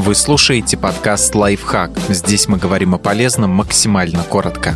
Вы слушаете подкаст «Лайфхак». Здесь мы говорим о полезном максимально коротко.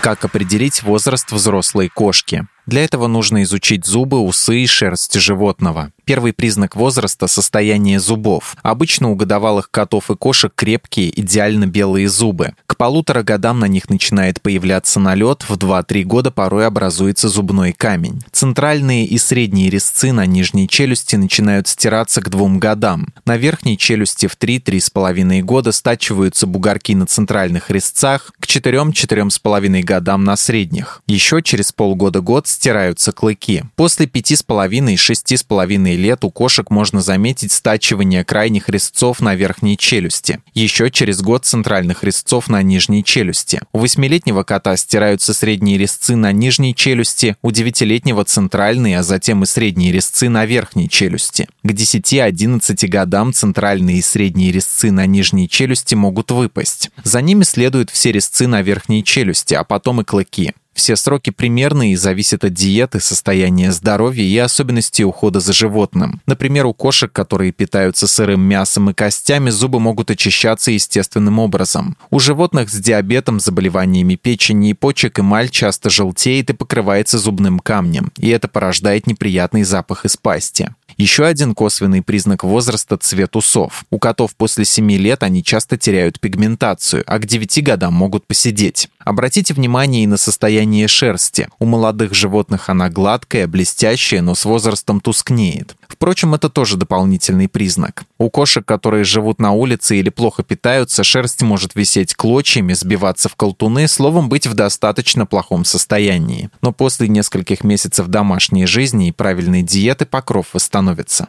Как определить возраст взрослой кошки? Для этого нужно изучить зубы, усы и шерсть животного. Первый признак возраста – состояние зубов. Обычно у годовалых котов и кошек крепкие, идеально белые зубы. К полутора годам на них начинает появляться налет, в 2-3 года порой образуется зубной камень. Центральные и средние резцы на нижней челюсти начинают стираться к двум годам. На верхней челюсти в 3-3,5 года стачиваются бугорки на центральных резцах, к 4-4,5 годам на средних. Еще через полгода-год стираются клыки. После 5,5-6,5 лет у кошек можно заметить стачивание крайних резцов на верхней челюсти. Еще через год центральных резцов на нижней челюсти. У восьмилетнего кота стираются средние резцы на нижней челюсти, у девятилетнего центральные, а затем и средние резцы на верхней челюсти. К 10-11 годам центральные и средние резцы на нижней челюсти могут выпасть. За ними следуют все резцы на верхней челюсти, а потом и клыки. Все сроки примерные и зависят от диеты, состояния здоровья и особенностей ухода за животным. Например, у кошек, которые питаются сырым мясом и костями, зубы могут очищаться естественным образом. У животных с диабетом, заболеваниями печени и почек эмаль часто желтеет и покрывается зубным камнем, и это порождает неприятный запах из пасти. Еще один косвенный признак возраста – цвет усов. У котов после 7 лет они часто теряют пигментацию, а к 9 годам могут посидеть. Обратите внимание и на состояние шерсти. У молодых животных она гладкая, блестящая, но с возрастом тускнеет. Впрочем, это тоже дополнительный признак. У кошек, которые живут на улице или плохо питаются, шерсть может висеть клочьями, сбиваться в колтуны, словом, быть в достаточно плохом состоянии. Но после нескольких месяцев домашней жизни и правильной диеты покров восстановится.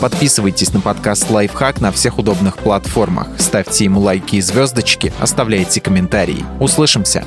Подписывайтесь на подкаст «Лайфхак» на всех удобных платформах. Ставьте ему лайки и звездочки, оставляйте комментарии. Услышимся!